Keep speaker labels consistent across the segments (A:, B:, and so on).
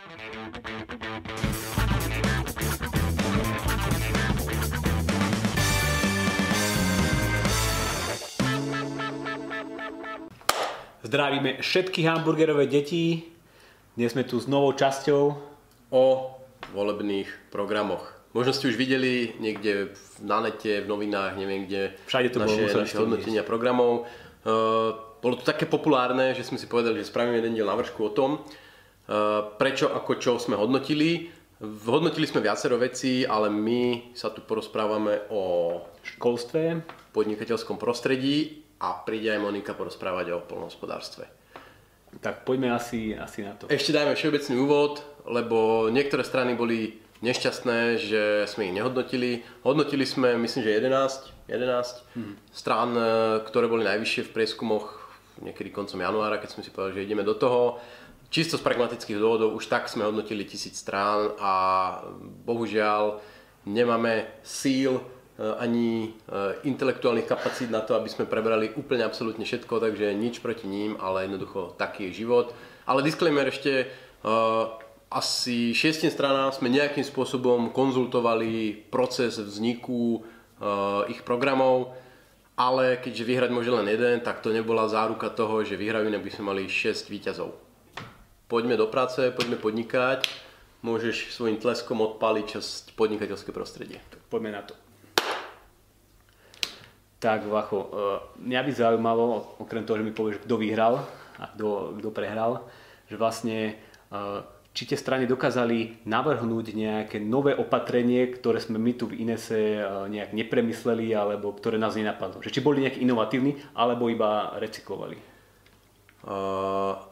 A: Zdravíme všetky hamburgerové deti. Dnes sme tu s novou časťou
B: o volebných programoch. Možno ste už videli niekde na nete, v novinách, neviem kde,
A: Všade to
B: naše,
A: bolo,
B: naše hodnotenia programov. Uh, bolo to také populárne, že sme si povedali, že spravíme jeden diel na vršku o tom, prečo ako čo sme hodnotili. Hodnotili sme viacero vecí, ale my sa tu porozprávame o
A: školstve,
B: podnikateľskom prostredí a príde aj Monika porozprávať o polnohospodárstve.
A: Tak poďme asi, asi na to.
B: Ešte dajme všeobecný úvod, lebo niektoré strany boli nešťastné, že sme ich nehodnotili. Hodnotili sme, myslím, že 11, 11 hmm. strán, e, ktoré boli najvyššie v prieskumoch niekedy koncom januára, keď sme si povedali, že ideme do toho. Čisto z pragmatických dôvodov už tak sme hodnotili tisíc strán a bohužiaľ nemáme síl Eh, ani eh, intelektuálnych kapacít na to, aby sme prebrali úplne absolútne všetko, takže nič proti ním, ale jednoducho taký je život. Ale disclaimer ešte, uh, asi šiestim stranám sme nejakým spôsobom konzultovali proces vzniku ich programov, ale keďže vyhrať môže len jeden, tak to nebola záruka toho, že vyhrajú, by sme mali 6 výťazov. Poďme do práce, poďme podnikať, môžeš svojim tleskom odpáliť časť podnikateľské prostredie.
A: Poďme na to. Tak, Vacho, e, mňa by zaujímalo, okrem toho, že mi povieš, kto vyhral a kto, kto prehral, že vlastne e, či tie strany dokázali navrhnúť nejaké nové opatrenie, ktoré sme my tu v Inese e, nejak nepremysleli, alebo ktoré nás nenapadlo. Že či boli nejak inovatívni, alebo iba recyklovali. Uh,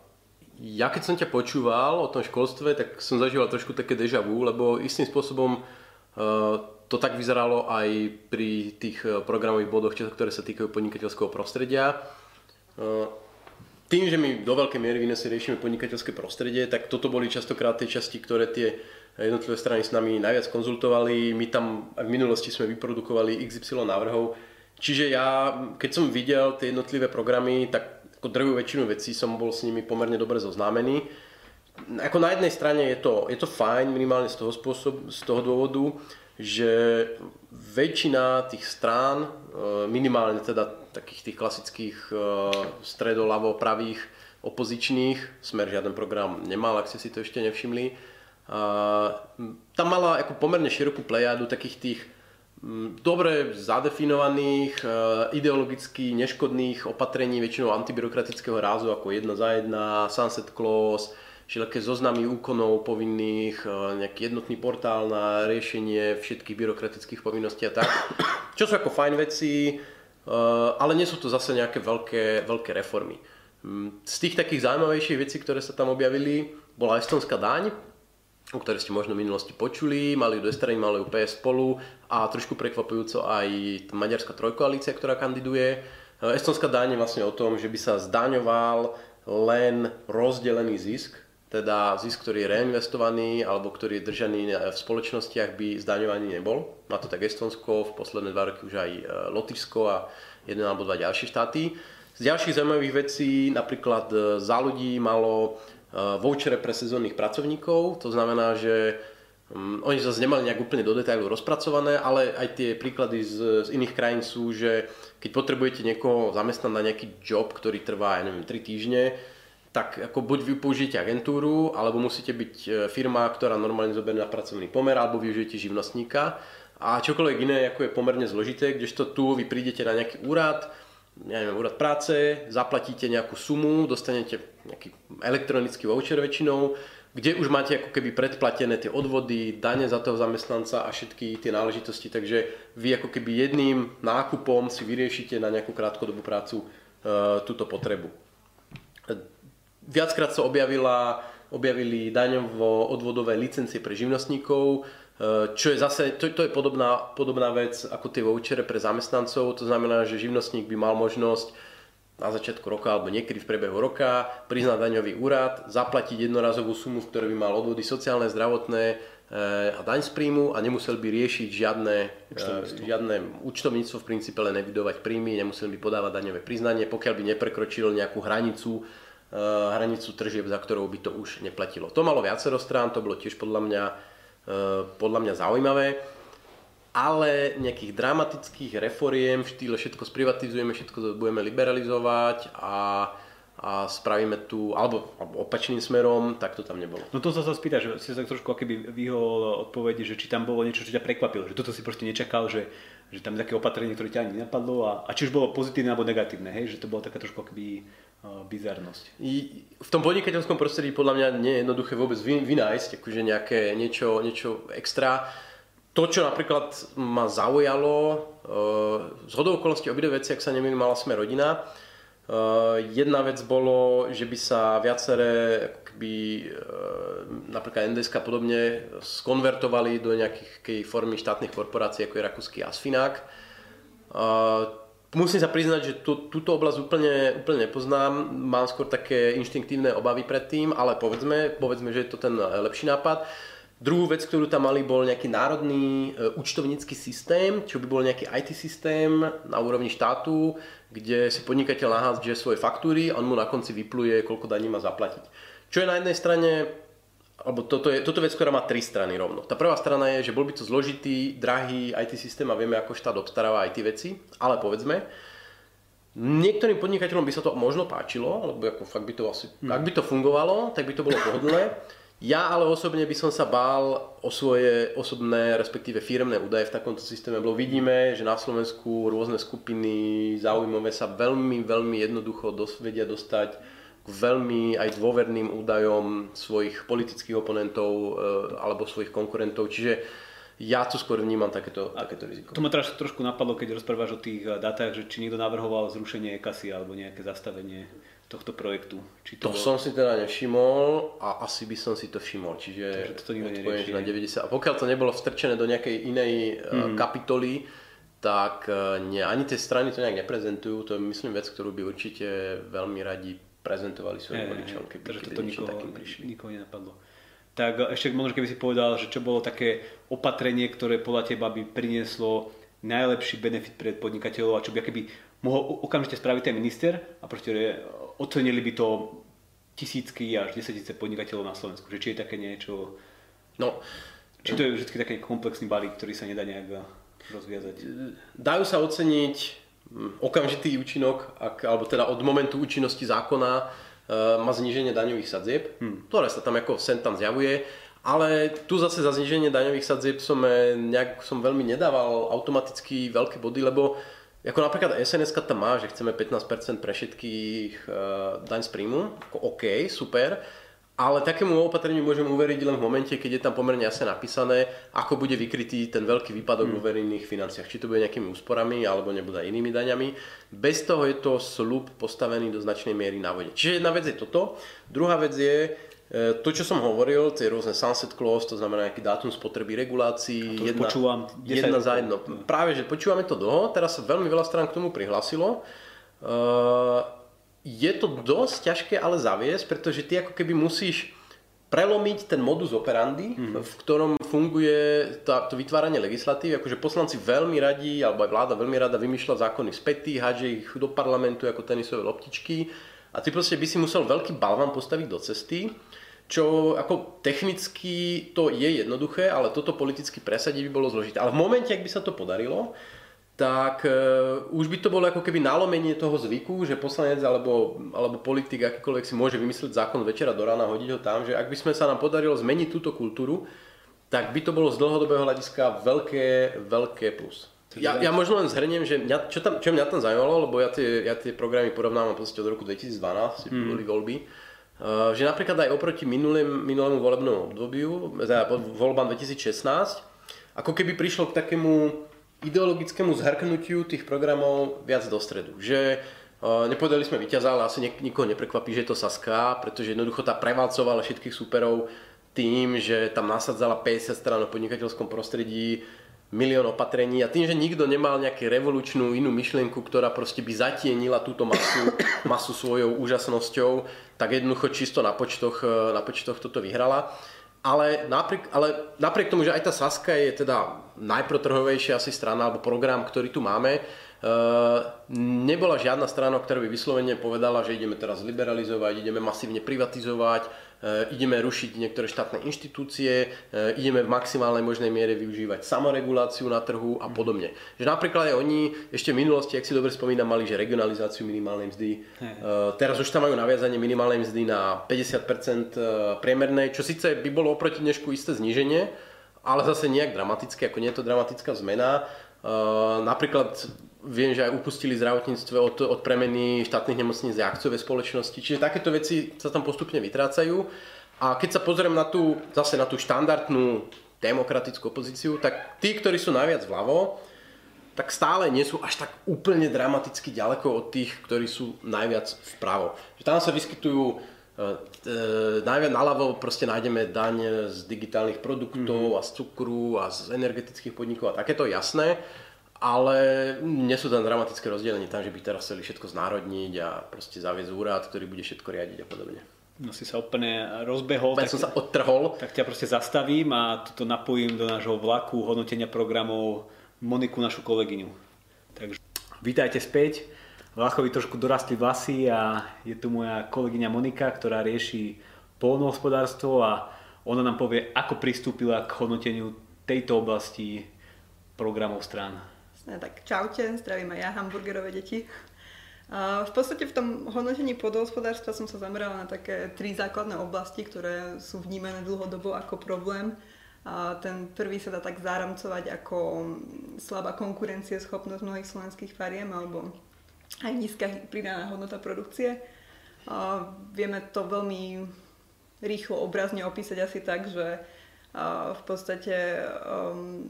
B: ja keď som ťa počúval o tom školstve, tak som zažíval trošku také deja vu, lebo istým spôsobom uh, to tak vyzeralo aj pri tých eh, programových bodoch, ktoré sa týkajú podnikateľského prostredia. Eh, tým, že my do veľkej miery v riešime podnikateľské prostredie, tak toto boli častokrát tie časti, ktoré tie jednotlivé strany s nami najviac konzultovali. My tam v minulosti sme vyprodukovali XY návrhov. Čiže ja, keď som videl tie jednotlivé programy, tak ako drvú väčšinu vecí som bol s nimi pomerne dobre zoznámený. Ako na jednej strane je to, je to fajn minimálne z toho, spôsob, z toho dôvodu, že väčšina tých strán, e, minimálne teda takých tých klasických e, stredolavo pravých opozičných, Smer žiaden program nemal, ak ste si to ešte nevšimli, tam mala ako pomerne širokú plejadu takých tých dobre zadefinovaných, e, ideologicky neškodných opatrení, väčšinou antibyrokratického rázu, ako jedna za jedna, sunset clause, všelijaké zoznamy úkonov povinných, e, nejaký jednotný portál na riešenie všetkých byrokratických povinností a tak. Čo sú ako fajn veci, e, ale nie sú to zase nejaké veľké, veľké reformy. Mm, z tých takých zaujímavejších vecí, ktoré sa tam objavili, bola estonská daň, o ktorej ste možno v minulosti počuli, mali ju dve strany, mali ju PS spolu a trošku prekvapujúco aj maďarská trojkoalícia, ktorá kandiduje. E, estonská daň je vlastne o tom, že by sa zdaňoval len rozdelený zisk teda zisk, ktorý je reinvestovaný alebo ktorý je držaný v spoločnostiach by zdaňovaný nebol. Má to tak Estonsko, v posledné dva roky už aj e, Lotyšsko a jeden alebo dva ďalšie štáty. Z ďalších zaujímavých vecí napríklad e, za ľudí malo vouchere pre sezónnych pracovníkov, to znamená, že Um, oni zase nemali nejak úplne do detailu rozpracované, ale aj tie príklady z, z iných krajín sú, že keď potrebujete niekoho zamestnať na nejaký job, ktorý trvá, ja neviem, 3 týždne, tak ako buď vy použijete agentúru, alebo musíte byť e, firma, ktorá normálne zoberie na pracovný pomer, alebo využijete živnostníka. A čokoľvek iné ako je pomerne zložité, kdežto tu vy prídete na nejaký úrad, neviem, úrad práce, zaplatíte nejakú sumu, dostanete nejaký elektronický voucher väčšinou, kde už máte ako keby predplatené tie odvody, dane za toho zamestnanca a všetky tie náležitosti, takže vy ako keby jedným nákupom si vyriešite na nejakú krátkodobú prácu e, túto potrebu. Viackrát sa objavila, objavili daňovo odvodové licencie pre živnostníkov, čo je zase, to, to je podobná, podobná vec ako tie vouchere pre zamestnancov, to znamená, že živnostník by mal možnosť na začiatku roka alebo niekedy v priebehu roka priznať daňový úrad, zaplatiť jednorazovú sumu, v ktorej by mal odvody sociálne, zdravotné e, a daň z príjmu a nemusel by riešiť žiadne účtovníctvo. žiadne účtovníctvo, v princípe len evidovať príjmy, nemusel by podávať daňové priznanie, pokiaľ by neprekročil nejakú hranicu hranicu tržieb, za ktorou by to už neplatilo. To malo viacero strán, to bolo tiež podľa mňa, podľa mňa zaujímavé ale nejakých dramatických reforiem v štýle všetko sprivatizujeme, všetko budeme liberalizovať a a spravíme tu, alebo, alebo opačným smerom, tak to tam nebolo.
A: No to sa sa spýta, že si sa trošku keby vyhol odpovedi, že či tam bolo niečo, čo ťa prekvapilo, že toto si proste nečakal, že, že tam je také opatrenie, ktoré ťa ani nenapadlo a, a či už bolo pozitívne alebo negatívne, hej, že to bolo taká trošku uh, bizarnosť.
B: I v tom podnikateľskom prostredí podľa mňa nie je jednoduché vôbec vy, vynájsť akože nejaké niečo, niečo extra. To, čo napríklad ma zaujalo, uh, z hodou okolností obidve veci, ak sa nemýlim, mala sme rodina, Uh, jedna vec bolo, že by sa viaceré uh, napríklad NDSK podobne skonvertovali do nejakej formy štátnych korporácií, ako je rakúsky Asfinák. Musím sa priznať, že tú, túto oblasť úplne, úplne nepoznám, mám skôr také inštinktívne obavy pred tým, ale povedzme, povedzme, že je to ten lepší nápad. Druhú vec, ktorú tam mali, bol nejaký národný e, účtovnícky systém, čo by bol nejaký IT systém na úrovni štátu, kde si podnikateľ nahádže svoje faktúry a on mu na konci vypluje, koľko daní má zaplatiť. Čo je na jednej strane, alebo toto je, toto vec, ktorá má tri strany rovno. Tá prvá strana je, že bol by to zložitý, drahý IT systém a vieme, ako štát obstaráva IT veci, ale povedzme, Niektorým podnikateľom by sa to možno páčilo, alebo ako fakt by to asi, hmm. ak by to fungovalo, tak by to bolo pohodlné. Ja ale osobne by som sa bál o svoje osobné, respektíve firmné údaje v takomto systéme, lebo vidíme, že na Slovensku rôzne skupiny zaujímavé sa veľmi, veľmi jednoducho dos- vedia dostať veľmi aj dôverným údajom svojich politických oponentov e, alebo svojich konkurentov. Čiže ja tu skôr vnímam takéto, takéto riziko.
A: To ma teraz trošku napadlo, keď rozprávaš o tých e, dátach, že či niekto navrhoval zrušenie kasy alebo nejaké zastavenie tohto projektu.
B: Či to, to bol... som si teda nevšimol a asi by som si to všimol. Čiže
A: to odpoviem,
B: na 90. A pokiaľ to nebolo vstrčené do nejakej inej mm. kapitoly, tak nie, ani tie strany to nejak neprezentujú. To je myslím vec, ktorú by určite veľmi radi prezentovali svojim voličom,
A: keby, keby to nikoho, takým prišli. nikoho nenapadlo. Tak ešte možno keby si povedal, že čo bolo také opatrenie, ktoré podľa teba by prinieslo najlepší benefit pre podnikateľov a čo by keby mohol okamžite spraviť ten minister a proste ocenili by to tisícky až desatíce podnikateľov na Slovensku. Že či je také niečo... No, či to je vždy taký komplexný balík, ktorý sa nedá nejak rozviazať?
B: Dajú sa oceniť okamžitý účinok, ak, alebo teda od momentu účinnosti zákona e, má zníženie daňových sadzieb, hmm. ktoré sa tam ako sem tam zjavuje. Ale tu zase za zníženie daňových sadzieb som, e, nejak, som veľmi nedával automaticky veľké body, lebo ako napríklad SNS tam má, že chceme 15% pre všetkých uh, daň z príjmu, ako OK, super, ale takému opatreniu môžeme uveriť len v momente, keď je tam pomerne jasne napísané, ako bude vykrytý ten veľký výpadok hmm. vo verejných financiách. Či to bude nejakými úsporami, alebo nebude inými daňami. Bez toho je to slub postavený do značnej miery na vode. Čiže jedna vec je toto. Druhá vec je, E, to, čo som hovoril, tie rôzne sunset clause, to znamená nejaký dátum spotreby regulácií,
A: jedna, počúvam
B: jedna za jedno. Práve, že počúvame to dlho, teraz sa veľmi veľa strán k tomu prihlasilo. Uh, je to dosť ťažké ale zaviesť, pretože ty ako keby musíš prelomiť ten modus operandi, mm. v ktorom funguje tá, to vytváranie legislatívy. Akože poslanci veľmi radi, alebo aj vláda veľmi rada vymýšľa zákony spätý, hádže ich do parlamentu ako tenisové loptičky a ty proste by si musel veľký balvan postaviť do cesty čo ako technicky to je jednoduché, ale toto politicky presadiť by bolo zložité. Ale v momente, ak by sa to podarilo, tak uh, už by to bolo ako keby nalomenie toho zvyku, že poslanec alebo, alebo politik akýkoľvek si môže vymyslieť zákon večera do rána, hodiť ho tam, že ak by sme sa nám podarilo zmeniť túto kultúru, tak by to bolo z dlhodobého hľadiska veľké, veľké plus. Ja, ja možno len zhrniem, že mňa, čo, tam, čo mňa tam zaujímalo, lebo ja tie, ja tie programy porovnávam od roku 2012, mm. boli voľby, Eh, že napríklad aj oproti minulém, minulému volebnému obdobiu, teda voľbám 2016, ako keby prišlo k takému ideologickému zhrknutiu tých programov viac do stredu. Že uh, nepovedali sme víťaza, ale asi nik- nikoho neprekvapí, že je to Saska, pretože jednoducho tá prevalcovala všetkých superov tým, že tam nasadzala 50 strán o podnikateľskom prostredí, milión opatrení a tým, že nikto nemal nejakú revolučnú inú myšlienku, ktorá proste by zatienila túto masu, masu svojou úžasnosťou, tak jednoducho čisto na počtoch, e, na počtoch toto vyhrala. Ale napriek, ale napriek tomu, že aj tá Saska je teda najprotrhovejšia asi strana alebo program, ktorý tu máme, nebola žiadna strana, ktorá by vyslovene povedala, že ideme teraz liberalizovať, ideme masívne privatizovať, E, ideme rušiť niektoré štátne inštitúcie, e, ideme v maximálnej možnej miere využívať samoreguláciu na trhu a podobne. Že napríklad aj oni ešte v minulosti, ak si dobre spomínam, mali že regionalizáciu minimálnej mzdy. Teraz už tam majú naviazanie minimálnej mzdy na 50% priemernej, čo síce by bolo oproti dnešku isté zníženie, ale zase nejak dramatické, ako nie je to dramatická zmena. Napríklad Viem, že aj upustili zdravotníctve od, od premeny štátnych nemocníc z akciové spoločnosti, čiže takéto veci sa tam postupne vytrácajú. A keď sa pozriem na tú, zase na tú štandardnú demokratickú opozíciu, tak tí, ktorí sú najviac vľavo, tak stále nie sú až tak úplne dramaticky ďaleko od tých, ktorí sú najviac vpravo. Že tam sa vyskytujú najviac naľavo proste nájdeme daň z digitálnych produktov mm-hmm. a z cukru a z energetických podnikov a takéto jasné ale nie sú tam dramatické rozdelenie tam, že by teraz chceli všetko znárodniť a proste zaviesť úrad, ktorý bude všetko riadiť a podobne.
A: No si sa úplne rozbehol.
B: tak, som sa odtrhol.
A: Tak ťa proste zastavím a toto napojím do nášho vlaku hodnotenia programov Moniku, našu kolegyňu. Takže vítajte späť. Vlachovi trošku dorastli vlasy a je tu moja kolegyňa Monika, ktorá rieši polnohospodárstvo a ona nám povie, ako pristúpila k hodnoteniu tejto oblasti programov strán.
C: Tak čaute, zdravím aj ja, hamburgerové deti. V podstate v tom hodnotení podhospodárstva som sa zamerala na také tri základné oblasti, ktoré sú vnímané dlhodobo ako problém. Ten prvý sa dá tak záramcovať ako slabá schopnosť mnohých slovenských fariem alebo aj nízka pridaná hodnota produkcie. A vieme to veľmi rýchlo obrazne opísať asi tak, že v podstate um,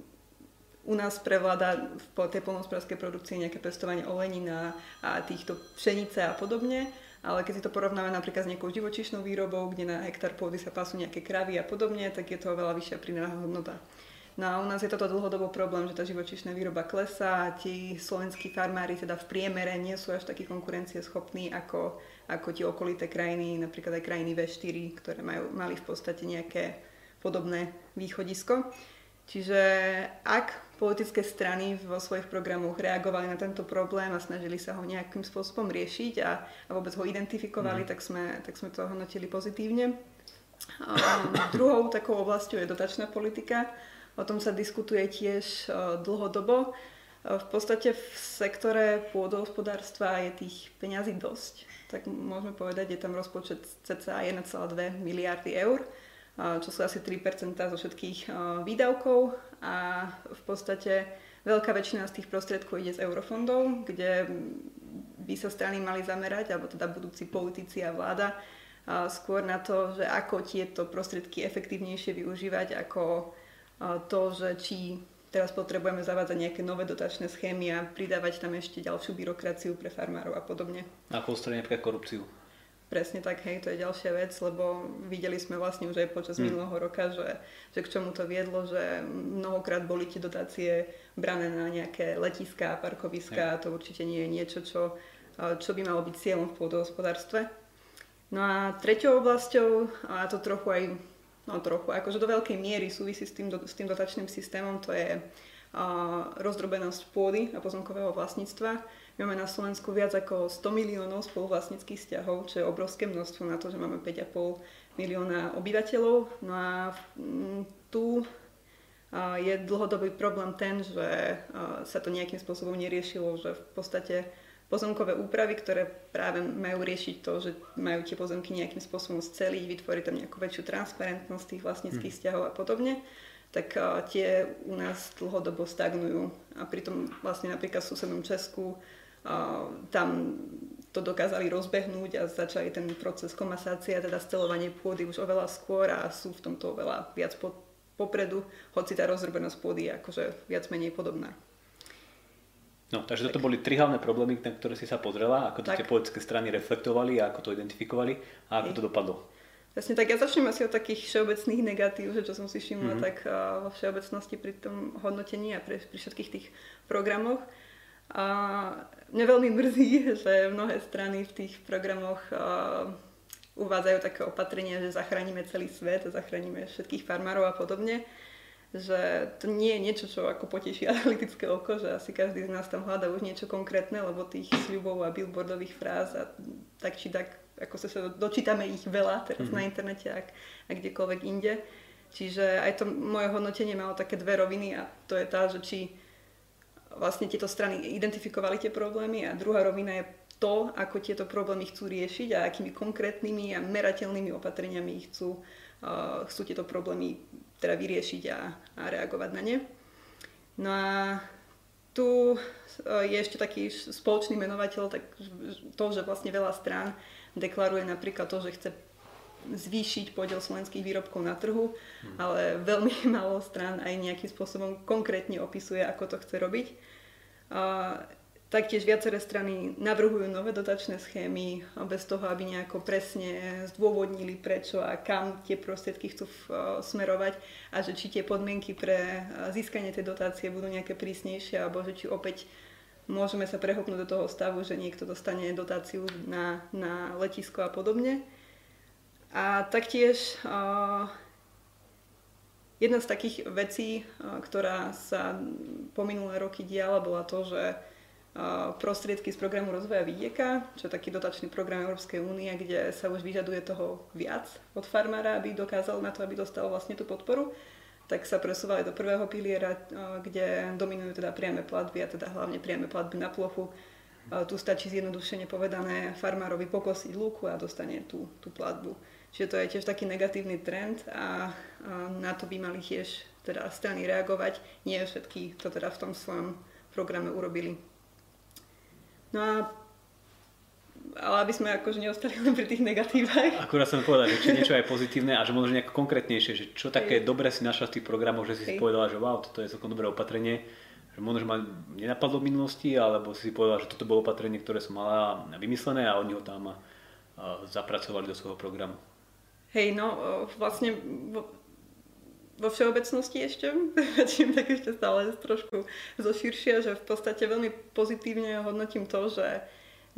C: u nás prevláda v tej polnospodárskej produkcii nejaké pestovanie olenín a týchto pšenice a podobne, ale keď si to porovnáme napríklad s nejakou živočíšnou výrobou, kde na hektár pôdy sa pasú nejaké kravy a podobne, tak je to oveľa vyššia pridaná hodnota. No a u nás je toto dlhodobo problém, že tá živočíšna výroba klesá a tí slovenskí farmári teda v priemere nie sú až takí konkurencieschopní ako, ako tie okolité krajiny, napríklad aj krajiny V4, ktoré majú, mali v podstate nejaké podobné východisko. Čiže ak politické strany vo svojich programoch reagovali na tento problém a snažili sa ho nejakým spôsobom riešiť a, a vôbec ho identifikovali, mm. tak, sme, tak sme to hodnotili pozitívne. Um, druhou takou oblasťou je dotačná politika. O tom sa diskutuje tiež uh, dlhodobo. Uh, v podstate v sektore pôdohospodárstva je tých peňazí dosť. Tak môžeme povedať, je tam rozpočet cca 1,2 miliardy eur čo sú asi 3% zo všetkých výdavkov a v podstate veľká väčšina z tých prostriedkov ide z eurofondov, kde by sa strany mali zamerať, alebo teda budúci politici a vláda, skôr na to, že ako tieto prostriedky efektívnejšie využívať, ako to, že či teraz potrebujeme zavádzať nejaké nové dotačné schémy a pridávať tam ešte ďalšiu byrokraciu pre farmárov a podobne.
A: A postaviť napríklad korupciu.
C: Presne tak, hej, to je ďalšia vec, lebo videli sme vlastne už aj počas mm. minulého roka, že, že k čomu to viedlo, že mnohokrát boli tie dotácie brané na nejaké letiská, parkoviská a to určite nie je niečo, čo, čo by malo byť cieľom v pôdohospodárstve. No a treťou oblasťou, a to trochu aj, no trochu, akože do veľkej miery súvisí s tým, s tým dotačným systémom, to je a, rozdrobenosť pôdy a pozemkového vlastníctva Máme na Slovensku viac ako 100 miliónov spoluvlastnických vzťahov, čo je obrovské množstvo na to, že máme 5,5 milióna obyvateľov. No a tu je dlhodobý problém ten, že sa to nejakým spôsobom neriešilo, že v podstate pozemkové úpravy, ktoré práve majú riešiť to, že majú tie pozemky nejakým spôsobom sceliť, vytvoriť tam nejakú väčšiu transparentnosť tých vlastníckých hmm. vzťahov a podobne, tak tie u nás dlhodobo stagnujú. A pritom vlastne napríklad v susednom Česku tam to dokázali rozbehnúť a začali ten proces komasácie, teda scelovanie pôdy už oveľa skôr a sú v tomto oveľa viac popredu, hoci tá rozrobenosť pôdy je akože viac menej podobná.
A: No, takže tak. toto boli tri hlavné problémy, na ktoré si sa pozrela, ako to tak. tie politické strany reflektovali a ako to identifikovali a ako Hej. to dopadlo.
C: Presne tak, ja začnem asi od takých všeobecných negatív, že čo som si všimla mm-hmm. tak vo všeobecnosti pri tom hodnotení a pri, pri všetkých tých programoch. A mňa veľmi mrzí, že mnohé strany v tých programoch uh, uvádzajú také opatrenia, že zachránime celý svet, zachránime všetkých farmárov a podobne. Že to nie je niečo, čo ako poteší analytické oko, že asi každý z nás tam hľadá už niečo konkrétne, lebo tých sľubov a billboardových fráz a tak či tak, ako sa, sa dočítame ich veľa teraz mm-hmm. na internete a, a kdekoľvek inde. Čiže aj to moje hodnotenie malo také dve roviny a to je tá, že či vlastne tieto strany identifikovali tie problémy a druhá rovina je to, ako tieto problémy chcú riešiť a akými konkrétnymi a merateľnými opatreniami chcú, uh, chcú tieto problémy teda vyriešiť a, a reagovať na ne. No a tu je ešte taký spoločný menovateľ, tak to, že vlastne veľa strán deklaruje napríklad to, že chce zvýšiť podiel slovenských výrobkov na trhu, hmm. ale veľmi málo strán aj nejakým spôsobom konkrétne opisuje, ako to chce robiť. Taktiež viaceré strany navrhujú nové dotačné schémy bez toho, aby nejako presne zdôvodnili prečo a kam tie prostriedky chcú smerovať a že či tie podmienky pre získanie tej dotácie budú nejaké prísnejšie alebo že či opäť môžeme sa prehopnúť do toho stavu, že niekto dostane dotáciu na, na letisko a podobne. A taktiež uh, jedna z takých vecí, ktorá sa po minulé roky diala, bola to, že prostriedky z programu rozvoja vidieka, čo je taký dotačný program Európskej únie, kde sa už vyžaduje toho viac od farmára, aby dokázal na to, aby dostal vlastne tú podporu, tak sa presúvali do prvého piliera, kde dominujú teda priame platby a teda hlavne priame platby na plochu. Tu stačí zjednodušene povedané farmárovi pokosiť lúku a dostane tú, tú platbu. Čiže to je tiež taký negatívny trend a, na to by mali tiež teda strany reagovať. Nie všetky to teda v tom svojom programe urobili. No a ale aby sme akože neostali len pri tých negatívach.
A: Akurát som povedal, že či niečo aj pozitívne a že možno nejako konkrétnejšie, že čo také dobre si našla v tých programoch, že si Hej. si povedala, že wow, toto je celkom dobré opatrenie, že možno ma nenapadlo v minulosti, alebo si si povedala, že toto bolo opatrenie, ktoré som mala vymyslené a oni ho tam zapracovali do svojho programu.
C: Hej, no vlastne vo všeobecnosti ešte, čím tak ešte stále trošku zoširšia, že v podstate veľmi pozitívne hodnotím to, že,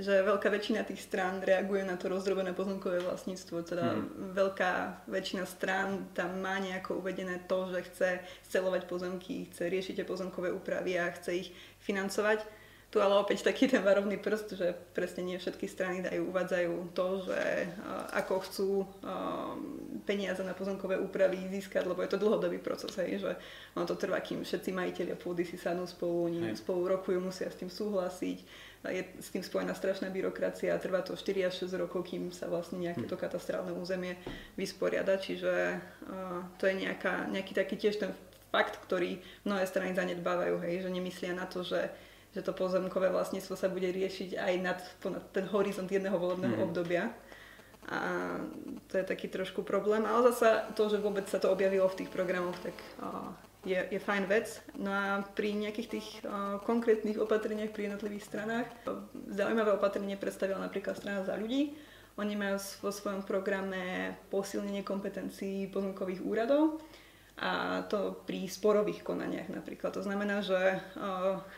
C: že veľká väčšina tých strán reaguje na to rozdrobené pozemkové vlastníctvo. Teda hmm. veľká väčšina strán tam má nejako uvedené to, že chce scelovať pozemky, chce riešiť tie pozemkové úpravy a chce ich financovať tu ale opäť taký ten varovný prst, že presne nie všetky strany dajú, uvádzajú to, že uh, ako chcú uh, peniaze na pozemkové úpravy získať, lebo je to dlhodobý proces, hej, že ono to trvá, kým všetci majiteľia pôdy si sadnú spolu, oni hej. spolu rokujú, musia s tým súhlasiť, je s tým spojená strašná byrokracia a trvá to 4 až 6 rokov, kým sa vlastne nejaké hm. to katastrálne územie vysporiada, čiže uh, to je nejaká, nejaký taký tiež ten fakt, ktorý mnohé strany zanedbávajú, hej, že nemyslia na to, že že to pozemkové vlastníctvo sa bude riešiť aj nad, nad ten horizont jedného volebného mm. obdobia. A to je taký trošku problém. Ale zasa to, že vôbec sa to objavilo v tých programoch, tak uh, je, je fajn vec. No a pri nejakých tých uh, konkrétnych opatreniach pri jednotlivých stranách, zaujímavé opatrenie predstavila napríklad strana za ľudí. Oni majú vo svojom programe posilnenie kompetencií pozemkových úradov a to pri sporových konaniach napríklad. To znamená, že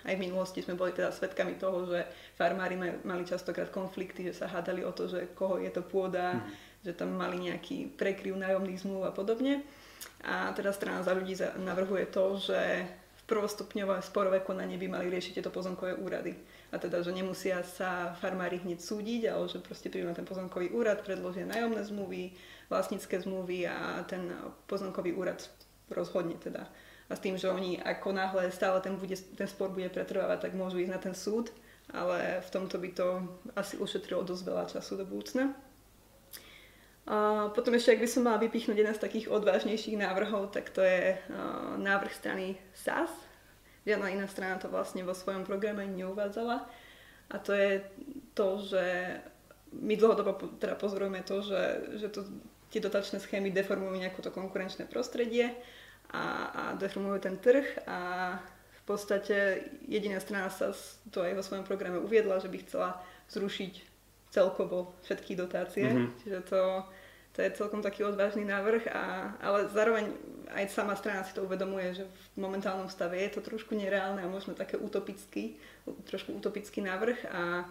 C: aj v minulosti sme boli teda svedkami toho, že farmári mali častokrát konflikty, že sa hádali o to, že koho je to pôda, mm. že tam mali nejaký prekryv nájomných zmluv a podobne. A teda strana za ľudí navrhuje to, že v prvostupňové sporové konanie by mali riešiť tieto pozemkové úrady. A teda, že nemusia sa farmári hneď súdiť, ale že proste na ten pozemkový úrad, predložia nájomné zmluvy, vlastnícke zmluvy a ten pozemkový úrad rozhodne teda. A s tým, že oni ako náhle stále ten, bude, ten spor bude pretrvávať, tak môžu ísť na ten súd, ale v tomto by to asi ušetrilo dosť veľa času do budúcna. A potom ešte, ak by som mala vypichnúť jeden z takých odvážnejších návrhov, tak to je návrh strany SAS. Žiadna iná strana to vlastne vo svojom programe neuvádzala. A to je to, že my dlhodobo teda pozorujeme to, že, že to, tie dotačné schémy deformujú nejako to konkurenčné prostredie a, a deformujú ten trh a v podstate jediná strana sa to aj vo svojom programe uviedla, že by chcela zrušiť celkovo všetky dotácie. Mm-hmm. Čiže to, to je celkom taký odvážny návrh, a, ale zároveň aj sama strana si to uvedomuje, že v momentálnom stave je to trošku nereálne a možno také utopický, trošku utopický návrh a,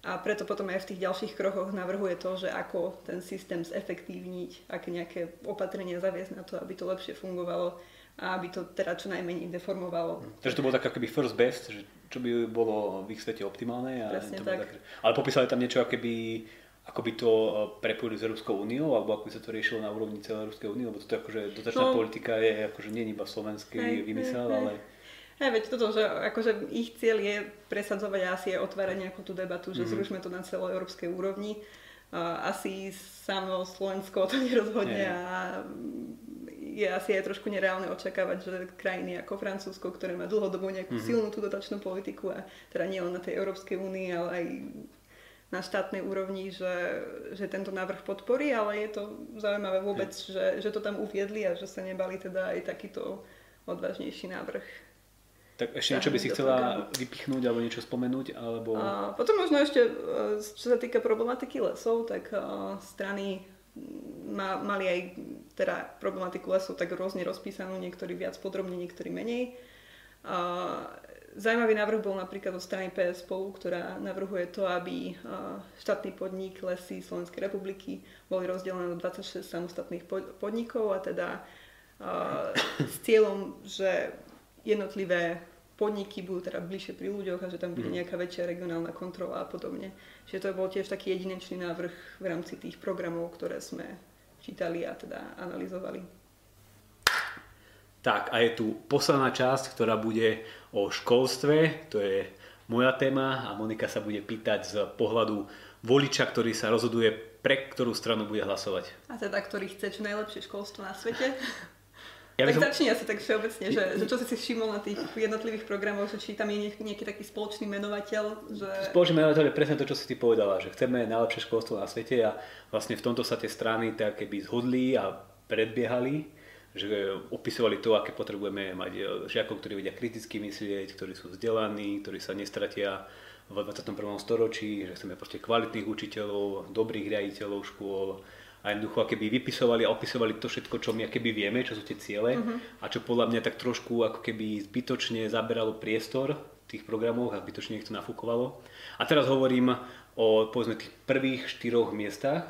C: A preto potom aj v tých ďalších krokoch navrhuje to, že ako ten systém zefektívniť, aké nejaké opatrenia zaviesť na to, aby to lepšie fungovalo a aby to teda čo najmenej deformovalo.
A: Takže to bolo tak akoby first best, že čo by bolo v ich svete optimálne. A
C: Presne
A: to
C: tak.
A: tak. Ale popísali tam niečo, akoby, ako by to eh, prepojili s Európskou úniou, alebo ako by sa to riešilo na úrovni celej Európskej únie, lebo toto akože dotačná
C: No.
A: politika je akože nie iba slovenský vymysel, ale
C: Hej, veď toto, že akože ich cieľ je presadzovať asi je otvárať nejakú tú debatu, že
A: Mhm.
C: zrušme to na celej európskej úrovni. Asi samo Slovensko to nerozhodne
A: Nie.
C: a je asi aj trošku nereálne očakávať, že krajiny ako Francúzsko, ktoré má dlhodobo nejakú
A: Mhm.
C: silnú tú dotačnú politiku a teda nielen na tej Európskej únii, ale aj na štátnej úrovni, že, že tento návrh podporí, ale je to zaujímavé vôbec, že, že to tam uviedli a že sa nebali teda aj takýto odvážnejší návrh
A: tak ešte niečo by si chcela
C: programu.
A: vypichnúť alebo niečo spomenúť, alebo...
C: A potom možno ešte, e, čo sa týka problematiky lesov, tak e, strany ma, mali aj teda problematiku lesov tak rôzne rozpísanú, niektorí viac podrobne, niektorí menej. A Zajímavý návrh bol napríklad zo strany PS spolu, ktorá navrhuje to, aby e, štátny podnik Lesy Slovenskej republiky boli rozdelené do 26 samostatných pod- podnikov a teda e, s cieľom, že jednotlivé podniky budú teda bližšie pri ľuďoch a že tam bude nejaká väčšia regionálna kontrola a podobne. Čiže to bol tiež taký jedinečný návrh v rámci tých programov, ktoré sme čítali a teda analyzovali.
A: Tak a je tu posledná časť, ktorá bude o školstve, to je moja téma a Monika sa bude pýtať z pohľadu voliča, ktorý sa rozhoduje pre ktorú stranu bude hlasovať.
C: A teda, ktorý chce čo najlepšie školstvo na svete.
A: Ja by
C: tak
A: som-
C: začni asi tak všeobecne, že, že čo si si všimol na tých jednotlivých programoch, že či tam je nejaký, nejaký taký spoločný menovateľ, že...
A: Spoločný menovateľ je presne to, čo si ty povedala, že chceme najlepšie školstvo na svete a vlastne v tomto sa tie strany tak keby zhodli a predbiehali, že opisovali to, aké potrebujeme mať e, žiakov, ktorí vedia kriticky myslieť, ktorí sú vzdelaní, ktorí sa nestratia v 21. storočí, že chceme proste kvalitných učiteľov, dobrých riaditeľov škôl a jednoducho keby vypisovali a opisovali to všetko, čo my keby vieme, čo sú tie ciele a čo podľa mňa tak trošku ako keby zbytočne zaberalo priestor v tých programoch a zbytočne ich to nafúkovalo. A teraz hovorím o povedzme tých prvých štyroch miestach,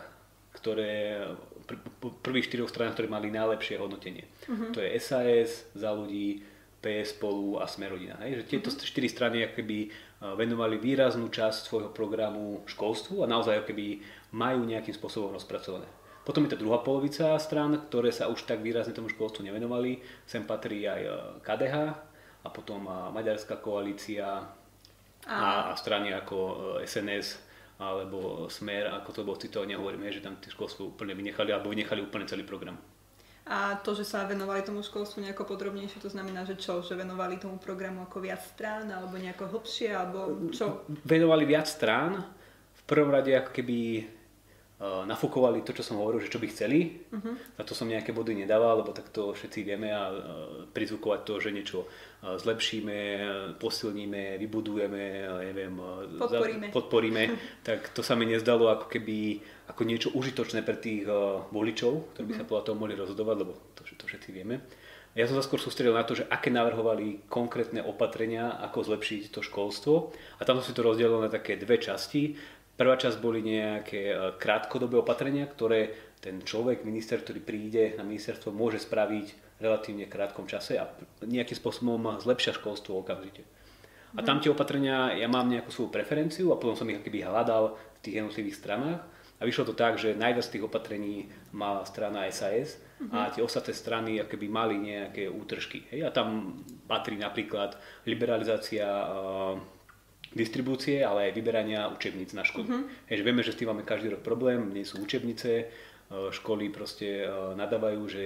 A: ktoré, pr- pr- prvých štyroch stranách, ktoré mali najlepšie hodnotenie. To je SAS, za ľudí, PS spolu a Smerodina. Hej? Že tieto štyri strany akoby uh, venovali výraznú časť svojho programu školstvu a naozaj akoby majú nejakým spôsobom rozpracované. Potom je tá druhá polovica strán, ktoré sa už tak výrazne tomu školstvu nevenovali. Sem patrí aj uh, KDH a potom uh, Maďarská koalícia a, a strany ako SNS alebo Smer, ako to bolo citovane, hovoríme, že tam školstvo úplne vynechali alebo vynechali úplne celý program.
C: A to, že sa venovali tomu školstvu nejako podrobnejšie, to znamená, že čo? Že venovali tomu programu ako viac strán, alebo nejako hlbšie, alebo čo?
A: venovali viac strán. V prvom rade ako keby uh, nafúkovali to, čo som hovoril, že čo by chceli. Uh-huh. Na to som nejaké body nedával, lebo tak to všetci vieme a uh, prizvukovať to, že niečo uh, zlepšíme, posilníme, vybudujeme, neviem,
C: Podporíme.
A: Za, podporíme tak to sa mi nezdalo ako keby ako niečo užitočné pre tých voličov, ktorí by sa podľa toho mohli rozhodovať, lebo to, to všetci vieme. Ja som sa skôr sústredil na to, že aké navrhovali konkrétne opatrenia, ako zlepšiť to školstvo. A tam som si to rozdelil na také dve časti. Prvá časť boli nejaké e, krátkodobé opatrenia, ktoré ten človek, minister, ktorý príde na ministerstvo, môže spraviť v relatívne krátkom čase a nejakým spôsobom zlepšia školstvo okamžite. A tam tie opatrenia, ja mám nejakú svoju preferenciu a potom som ich keby hľadal v tých jednotlivých stranách. A vyšlo to tak, že najviac tých opatrení mala strana SAS a tie ostatné strany akoby mali nejaké útržky. Hej? A tam patrí napríklad liberalizácia uh, distribúcie, ale aj vyberania učebníc na školy. Hej, že vieme, že s tým máme každý rok problém, nie sú učebnice, uh, školy proste uh, nadávajú, že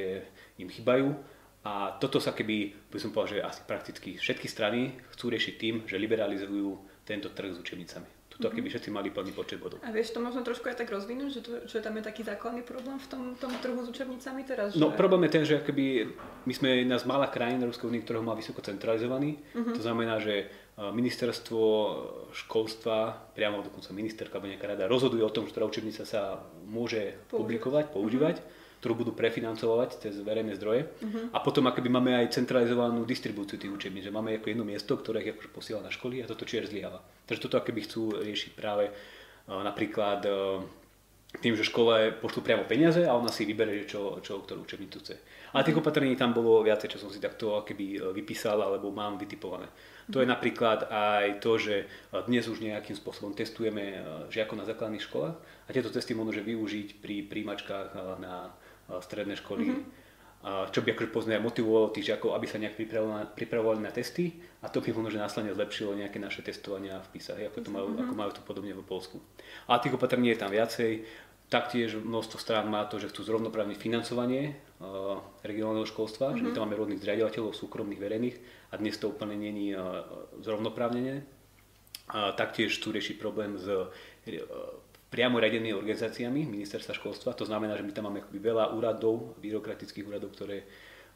A: im chýbajú. A toto sa keby, by som povedal, že asi prakticky všetky strany chcú riešiť tým, že liberalizujú tento trh s učebnicami. Tuto keby všetci mali plný počet bodov.
C: A vieš to možno trošku aj tak rozvinúť, že, to, že tam je taký základný problém v tom, tom trhu s učebnicami teraz?
A: No
C: že...
A: problém je ten, že akoby my sme jedna z mála krajín Európskej únie, ktorého má vysoko centralizovaný. To znamená, že e, ministerstvo školstva, priamo dokonca ministerka alebo nejaká rada rozhoduje o tom, že ktorá učebnica sa môže publikovať, používať. ktorú budú prefinancovať cez verejné zdroje. Uh-huh. A potom akoby máme aj centralizovanú distribúciu tých učebníc, že máme ako jedno miesto, ktoré ich akože posiela na školy a toto čiže zlyháva. Takže toto akoby chcú riešiť práve uh, napríklad uh, tým, že škole pošlú priamo peniaze a ona si vybere, čo, čo ktorú učebnicu chce. Ale tých opatrení tam bolo viacej, čo som si takto keby vypísal alebo mám vytipované. To je napríklad aj to, že dnes už nejakým spôsobom testujeme žiakov na základných školách a tieto testy môže využiť pri príjmačkách na stredné školy. Mm-hmm. Čo by akože poznať motivovalo tých žiakov, aby sa nejak pripravovali, pripravovali na testy a to by možno, že následne zlepšilo nejaké naše testovania v PISA, ako, to majú, mm-hmm. ako majú to podobne v Polsku. A tých opatrení je tam viacej. Taktiež množstvo strán má to, že chcú zrovnoprávniť financovanie uh, regionálneho školstva, mm-hmm. že tam máme rôznych zriadovateľov, súkromných, verejných a dnes to úplne není uh, zrovnoprávnenie. Uh, taktiež tu rieši problém s uh, priamo radenými organizáciami ministerstva školstva. To znamená, že my tam máme veľa úradov, byrokratických úradov, ktoré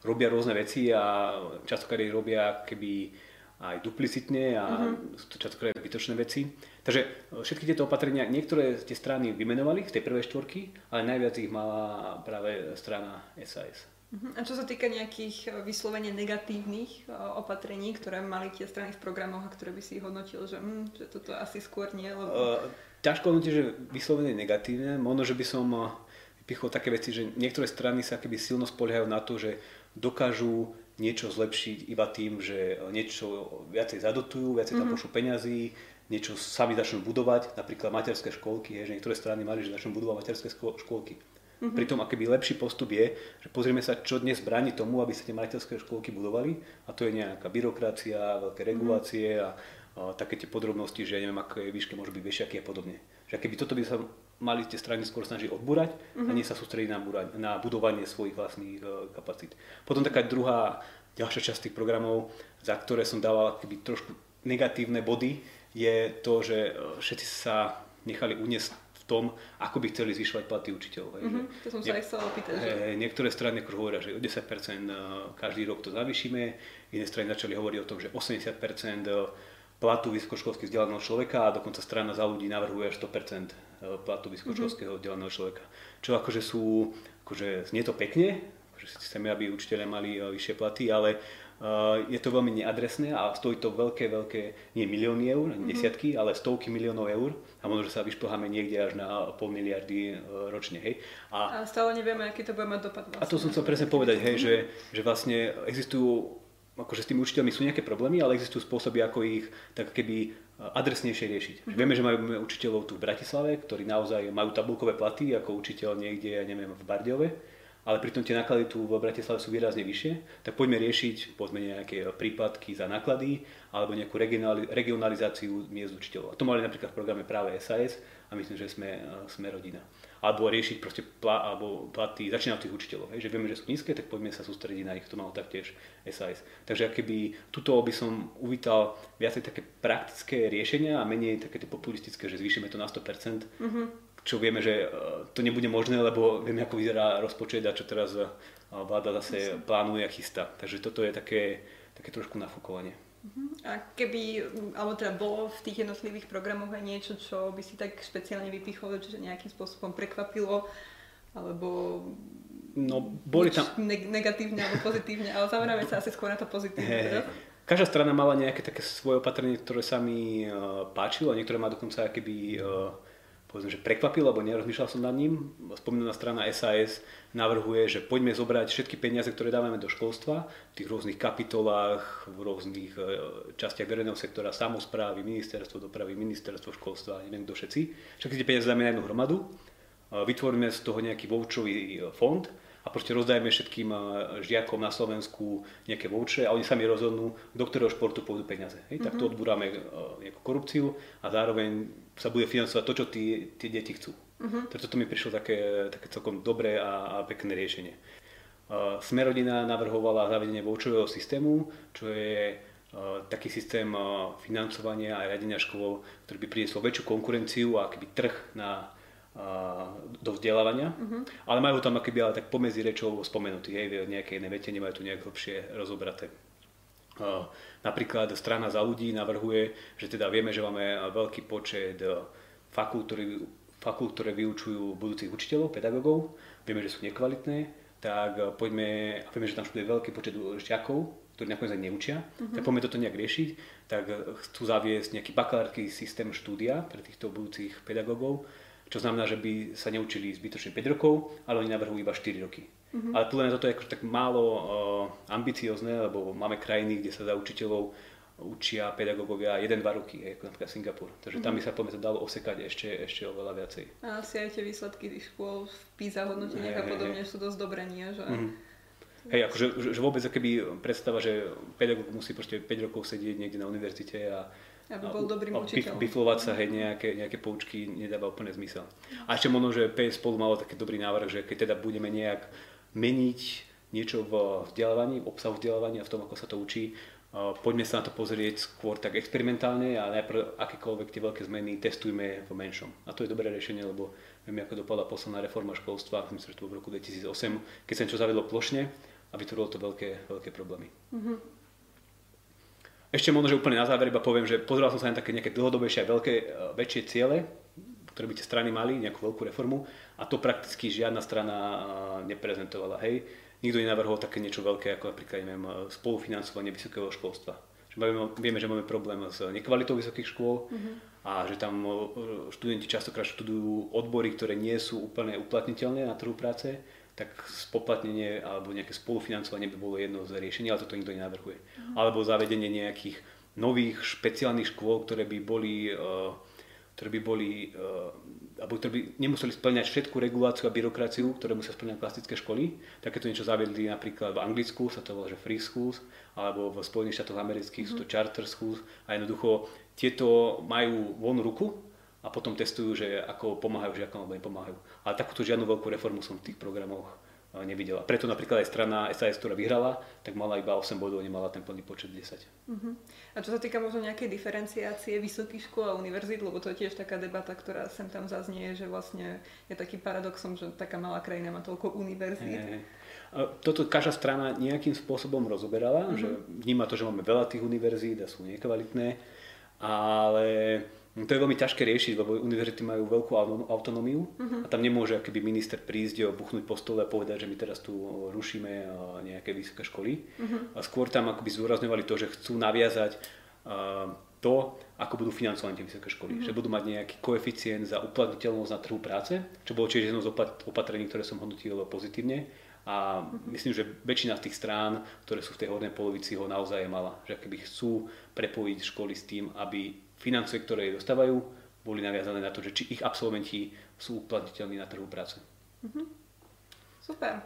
A: robia rôzne veci a častokrát ich robia keby aj duplicitne a uh-huh. sú to častokrát vytočné veci. Takže e, všetky tieto opatrenia, niektoré tie strany vymenovali z tej prvej štvorky, ale najviac ich mala práve strana SAS.
C: Uh-huh. A čo sa týka nejakých e, vyslovene negatívnych e, opatrení, ktoré mali tie strany v programoch a ktoré by si hodnotil, že, hm, že toto asi skôr nie? Lebo... Uh,
A: ťažko hodnotiť, že vyslovene negatívne. Možno, že by som eh, vypichol také veci, že niektoré strany sa keby silno spoliehajú na to, že dokážu niečo zlepšiť iba tým, že niečo viacej zadotujú, viacej tam mm-hmm. pošlú peňazí, niečo sami začnú budovať, napríklad materské školky, je, že niektoré strany mali, že začnú budovať materské školky. Mm-hmm. Pritom akýby lepší postup je, že pozrieme sa, čo dnes bráni tomu, aby sa tie majiteľské školky budovali a to je nejaká byrokracia, veľké regulácie mm-hmm. a také tie podrobnosti, že ja neviem, aké výške môžu byť vešiaky a podobne. Že keby toto by sa mali tie strany skôr snažiť odbúrať mm-hmm. a mhm. nie sa sústrediť na, na budovanie svojich vlastných uh, kapacít. Potom taká druhá, ďalšia časť tých programov, za ktoré som dával keby trošku negatívne body, je to, že e, všetci sa nechali uniesť tom, ako by chceli zvyšovať platy učiteľov.
C: Mm-hmm, to som sa aj chcela opýtať. Že...
A: Niektoré strany akože hovoria, že o 10% e, každý rok to zavýšime, iné strany začali hovoriť o tom, že 80% platu vysokoškolsky vzdelaného človeka a dokonca strana za ľudí navrhuje až 100% e, platu vysokoškolského mhm. vzdelaného človeka. Čo akože sú, akože znie to pekne, akože chceme, aby učiteľe mali vyššie platy, ale uh, je to veľmi neadresné a stojí to veľké, veľké, nie milióny eur, mm-hmm. desiatky, ale stovky miliónov eur a možno, že sa vyšplháme niekde až na pol miliardy uh, ročne. Hej.
C: A, a stále nevieme, aký to bude mať dopad. Vlastne.
A: A to som chcel presne povedať, hej, že, že vlastne existujú akože s tými učiteľmi sú nejaké problémy, ale existujú spôsoby, ako ich tak keby adresnejšie riešiť. Mm-hmm. Vieme, že majú učiteľov tu v Bratislave, ktorí naozaj majú tabulkové platy ako učiteľ niekde, ja neviem, v Bardiove, ale pritom tie náklady tu v Bratislave sú výrazne vyššie, tak poďme riešiť povedzme nejaké prípadky za náklady alebo nejakú regionalizáciu miest učiteľov. A to mali napríklad v programe práve SAS a myslím, že sme, sme rodina alebo riešiť proste pla, alebo platy začína tých učiteľov. Hej, že vieme, že sú nízke, tak poďme sa sústrediť na ich, to malo taktiež SAS. Takže keby tuto by som uvítal viacej také praktické riešenia a menej také populistické, že zvýšime to na 100%, mm-hmm. Čo vieme, že e, to nebude možné, lebo vieme, ako vyzerá rozpočet a čo teraz e, vláda zase plánuje a chystá. Takže toto je také, také trošku nafúkovanie.
C: A keby, alebo teda bolo v tých jednotlivých programoch aj niečo, čo by si tak špeciálne vypichol, že nejakým spôsobom prekvapilo, alebo
A: no, boli tam...
C: negatívne alebo pozitívne, ale zameráme sa asi skôr na to pozitívne. Hey, teda.
A: Každá strana mala nejaké také svoje opatrenie, ktoré sa mi uh, páčilo a niektoré ma dokonca keby uh, povedzme, že prekvapil, lebo nerozmýšľal som nad ním. Spomínaná strana SAS navrhuje, že poďme zobrať všetky peniaze, ktoré dávame do školstva, v tých rôznych kapitolách, v rôznych e, častiach verejného sektora, samozprávy, ministerstvo dopravy, ministerstvo školstva, neviem kto všetci. Všetky tie peniaze dáme na jednu hromadu, e, vytvoríme z toho nejaký vouchový e, fond, a proste rozdajme všetkým eh, žiakom na Slovensku nejaké vouchere a oni sami rozhodnú, do ktorého športu pôjdu peniaze. Hej? Mm-hmm. Tak to mhm. odbúrame uh, nejakú korupciu a zároveň sa bude financovať to, čo tí, tie deti chcú. Mm-hmm. Takže toto mi prišlo také, také celkom dobré a, a pekné riešenie. Uh, Smerodina navrhovala zavedenie voucherového systému, čo je taký systém financovania a riadenia škôl, ktorý by priniesol väčšiu konkurenciu a akýby trh na do vzdelávania, uh-huh. ale majú tam akoby ale tak pomedzi rečou spomenutý, hej, v nejakej vete nemajú tu nejak hlbšie rozobraté. Uh, napríklad strana za ľudí navrhuje, že teda vieme, že máme veľký počet fakult, ktorí fakult, ktoré vyučujú budúcich učiteľov, pedagógov, vieme, že sú nekvalitné, tak poďme, a vieme, že tam študuje veľký počet žiakov, ktorí nakoniec aj neučia, uh-huh. tak poďme toto nejak riešiť, tak chcú zaviesť nejaký bakalársky systém štúdia pre týchto budúcich pedagógov, čo znamená, že by sa neučili zbytočne 5 rokov, ale oni navrhujú iba 4 roky. Uh-huh. Ale podľa mňa toto je akože tak málo uh, ambiciozne, lebo máme krajiny, kde sa za učiteľov učia pedagógovia 1-2 roky, ako napríklad Singapur. Takže tam by sa poďme dalo osekať ešte, ešte oveľa viacej.
C: A asi aj tie výsledky škôl v PISA hodnoteniach hey, a podobne hey, sú dosť dobré, nie? Že... Mm-hmm.
A: Hej, akože že vôbec keby predstava, že pedagóg musí proste 5 rokov sedieť niekde na univerzite a,
C: aby bol dobrým učiteľom.
A: Biflovať sa, hej, nejaké, nejaké poučky nedáva úplne zmysel. A ešte možno, že PS spolu malo taký dobrý návrh, že keď teda budeme nejak meniť niečo v vzdelávaní, v obsahu vzdelávania, v tom, ako sa to učí, poďme sa na to pozrieť skôr tak experimentálne a najprv akékoľvek tie veľké zmeny testujme v menšom. A to je dobré riešenie, lebo vieme, ako dopadla posledná reforma školstva, myslím, že to bolo v roku 2008, keď sa niečo zavedlo plošne a vytvorilo to veľké, veľké problémy. Mm-hmm. Ešte možno, že úplne na záver iba poviem, že pozeral som sa na také nejaké dlhodobejšie a veľké, e, väčšie ciele, ktoré by tie strany mali, nejakú veľkú reformu a to prakticky žiadna strana e, neprezentovala. Hej, nikto nenavrhol také niečo veľké ako napríklad neviem, spolufinancovanie vysokého školstva. Vieme, že máme problém s nekvalitou vysokých škôl mm-hmm. a že tam študenti častokrát študujú odbory, ktoré nie sú úplne uplatniteľné na trhu práce, tak spoplatnenie alebo nejaké spolufinancovanie by bolo jedno z riešení, ale toto nikto nenavrhuje. Mm-hmm. Alebo zavedenie nejakých nových špeciálnych škôl, ktoré by boli, ktoré by boli alebo ktoré by nemuseli splňať všetku reguláciu a byrokraciu, ktoré musia splňať klasické školy. Takéto niečo zaviedli napríklad v Anglicku, sa to volá, že free schools, alebo v Spojených štátoch amerických mm-hmm. sú to charter schools a jednoducho tieto majú voľnú ruku a potom testujú, že ako pomáhajú žiakom alebo nepomáhajú. Ale takúto žiadnu veľkú reformu som v tých programoch nevidela. Preto napríklad aj strana SAS, ktorá vyhrala, tak mala iba 8 bodov, nemala ten plný počet 10. Uh-huh.
C: Mhm. A čo sa týka možno nejakej diferenciácie vysokých škôl a univerzít, lebo to je tiež taká debata, ktorá sem tam zaznie, že vlastne je taký paradoxom, že taká malá krajina má toľko univerzít. Hey, hey.
A: Toto každá strana nejakým spôsobom rozoberala, uh-huh. že vníma to, že máme veľa tých univerzít a sú nekvalitné, ale to je veľmi ťažké riešiť, lebo univerzity majú veľkú autonómiu uh-huh. a tam nemôže akýby minister prísť buchnúť po stole a povedať, že my teraz tu rušíme nejaké vysoké školy. Uh-huh. A skôr tam akoby zdôrazňovali to, že chcú naviazať to, ako budú financované tie vysoké školy. Uh-huh. Že budú mať nejaký koeficient za uplatniteľnosť na trhu práce, čo bolo tiež jedno z opatrení, ktoré som hodnotil pozitívne. A myslím, že väčšina z tých strán, ktoré sú v tej hornej polovici, ho naozaj mala. Že keby chcú prepojiť školy s tým, aby financie, ktoré dostávajú, boli naviazané na to, že či ich absolventi sú uplatniteľní na trhu práce. Mm-hmm.
C: Super.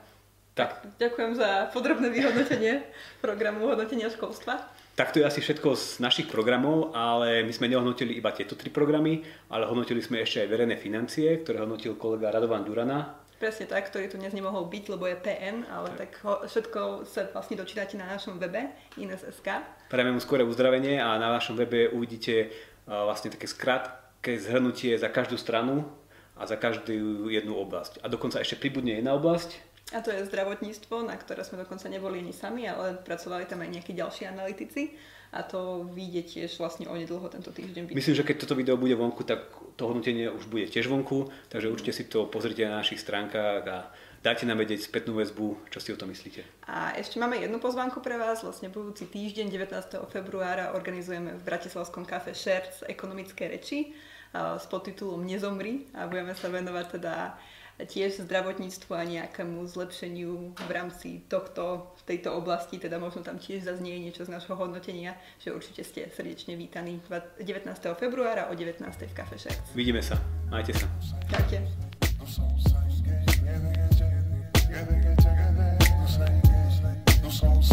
C: Tak. tak. Ďakujem za podrobné vyhodnotenie programu hodnotenia školstva.
A: Tak to je asi všetko z našich programov, ale my sme nehodnotili iba tieto tri programy, ale hodnotili sme ešte aj verejné financie, ktoré hodnotil kolega Radovan Durana.
C: Presne tak, ktorý tu dnes nemohol byť, lebo je PN, ale tak, tak ho, všetko sa vlastne dočítate na našom webe ines.sk.
A: Prajeme mu skore uzdravenie a na našom webe uvidíte vlastne také skrátke zhrnutie za každú stranu a za každú jednu oblasť. A dokonca ešte pribudne jedna oblasť.
C: A to je zdravotníctvo, na ktoré sme dokonca neboli ani sami, ale pracovali tam aj nejakí ďalší analytici a to vyjde tiež vlastne onedlho tento týždeň.
A: Myslím, že keď toto video bude vonku, tak to hodnotenie už bude tiež vonku, takže určite si to pozrite na našich stránkach a Dajte nám vedieť spätnú väzbu, čo si o tom myslíte.
C: A ešte máme jednu pozvánku pre vás. Vlastne budúci týždeň 19. februára organizujeme v Bratislavskom kafe Šerc ekonomické reči s podtitulom Nezomri a budeme sa venovať teda tiež zdravotníctvu a nejakému zlepšeniu v rámci tohto, v tejto oblasti, teda možno tam tiež zaznie niečo z našho hodnotenia, že určite ste srdečne vítaní 19. februára o 19. v Cafe Shack.
A: Vidíme sa. Majte sa.
C: Čaute. I'm